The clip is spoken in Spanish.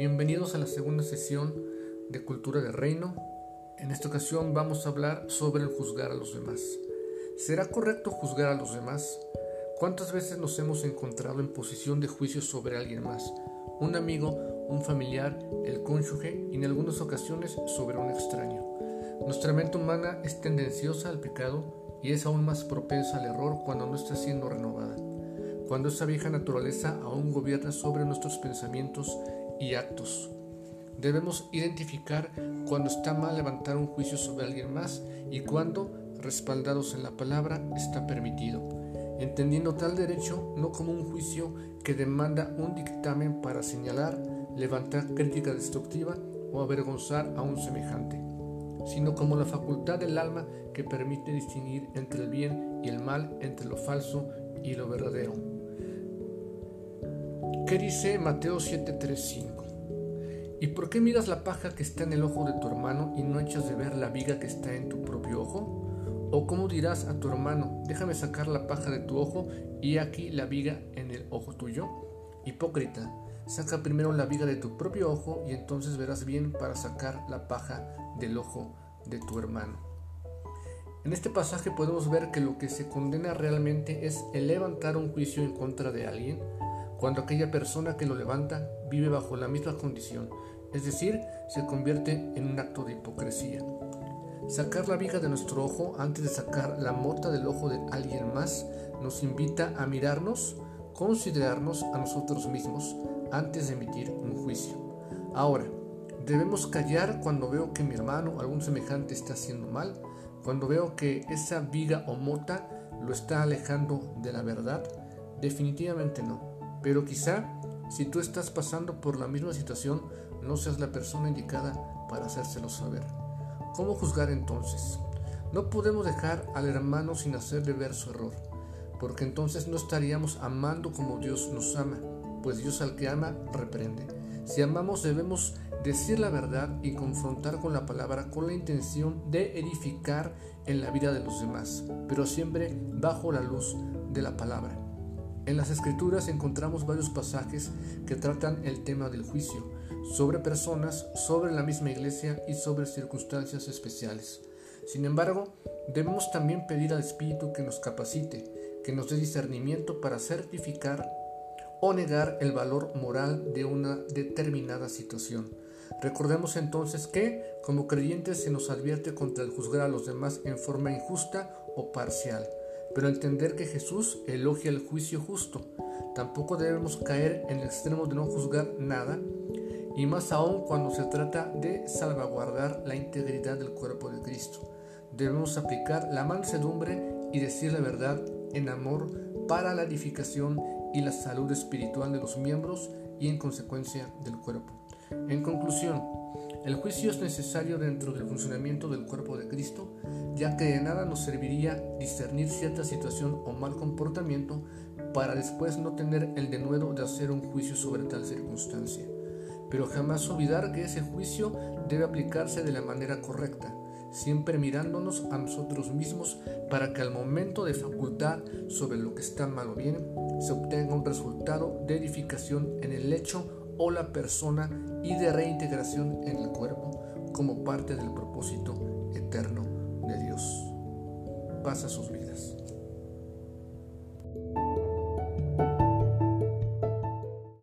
Bienvenidos a la segunda sesión de Cultura de Reino. En esta ocasión vamos a hablar sobre el juzgar a los demás. ¿Será correcto juzgar a los demás? ¿Cuántas veces nos hemos encontrado en posición de juicio sobre alguien más? Un amigo, un familiar, el cónyuge y en algunas ocasiones sobre un extraño. Nuestra mente humana es tendenciosa al pecado y es aún más propensa al error cuando no está siendo renovada cuando esa vieja naturaleza aún gobierna sobre nuestros pensamientos y actos. Debemos identificar cuando está mal levantar un juicio sobre alguien más y cuando, respaldados en la palabra, está permitido, entendiendo tal derecho no como un juicio que demanda un dictamen para señalar, levantar crítica destructiva o avergonzar a un semejante, sino como la facultad del alma que permite distinguir entre el bien y el mal, entre lo falso y lo verdadero. ¿Qué dice Mateo 7:35? ¿Y por qué miras la paja que está en el ojo de tu hermano y no echas de ver la viga que está en tu propio ojo? ¿O cómo dirás a tu hermano, déjame sacar la paja de tu ojo y aquí la viga en el ojo tuyo? Hipócrita, saca primero la viga de tu propio ojo y entonces verás bien para sacar la paja del ojo de tu hermano. En este pasaje podemos ver que lo que se condena realmente es el levantar un juicio en contra de alguien, cuando aquella persona que lo levanta vive bajo la misma condición, es decir, se convierte en un acto de hipocresía. Sacar la viga de nuestro ojo antes de sacar la mota del ojo de alguien más nos invita a mirarnos, considerarnos a nosotros mismos antes de emitir un juicio. Ahora, debemos callar cuando veo que mi hermano o algún semejante está haciendo mal, cuando veo que esa viga o mota lo está alejando de la verdad. Definitivamente no. Pero quizá si tú estás pasando por la misma situación, no seas la persona indicada para hacérselo saber. ¿Cómo juzgar entonces? No podemos dejar al hermano sin hacerle ver su error, porque entonces no estaríamos amando como Dios nos ama, pues Dios al que ama reprende. Si amamos debemos decir la verdad y confrontar con la palabra con la intención de edificar en la vida de los demás, pero siempre bajo la luz de la palabra. En las escrituras encontramos varios pasajes que tratan el tema del juicio, sobre personas, sobre la misma iglesia y sobre circunstancias especiales. Sin embargo, debemos también pedir al Espíritu que nos capacite, que nos dé discernimiento para certificar o negar el valor moral de una determinada situación. Recordemos entonces que, como creyentes, se nos advierte contra el juzgar a los demás en forma injusta o parcial pero entender que Jesús elogia el juicio justo. Tampoco debemos caer en el extremo de no juzgar nada, y más aún cuando se trata de salvaguardar la integridad del cuerpo de Cristo. Debemos aplicar la mansedumbre y decir la verdad en amor para la edificación y la salud espiritual de los miembros y en consecuencia del cuerpo. En conclusión, el juicio es necesario dentro del funcionamiento del cuerpo de Cristo, ya que de nada nos serviría discernir cierta situación o mal comportamiento para después no tener el denuedo de hacer un juicio sobre tal circunstancia. Pero jamás olvidar que ese juicio debe aplicarse de la manera correcta, siempre mirándonos a nosotros mismos para que al momento de facultar sobre lo que está mal o bien, se obtenga un resultado de edificación en el hecho o la persona y de reintegración en el cuerpo como parte del propósito eterno de Dios. Pasa sus vidas.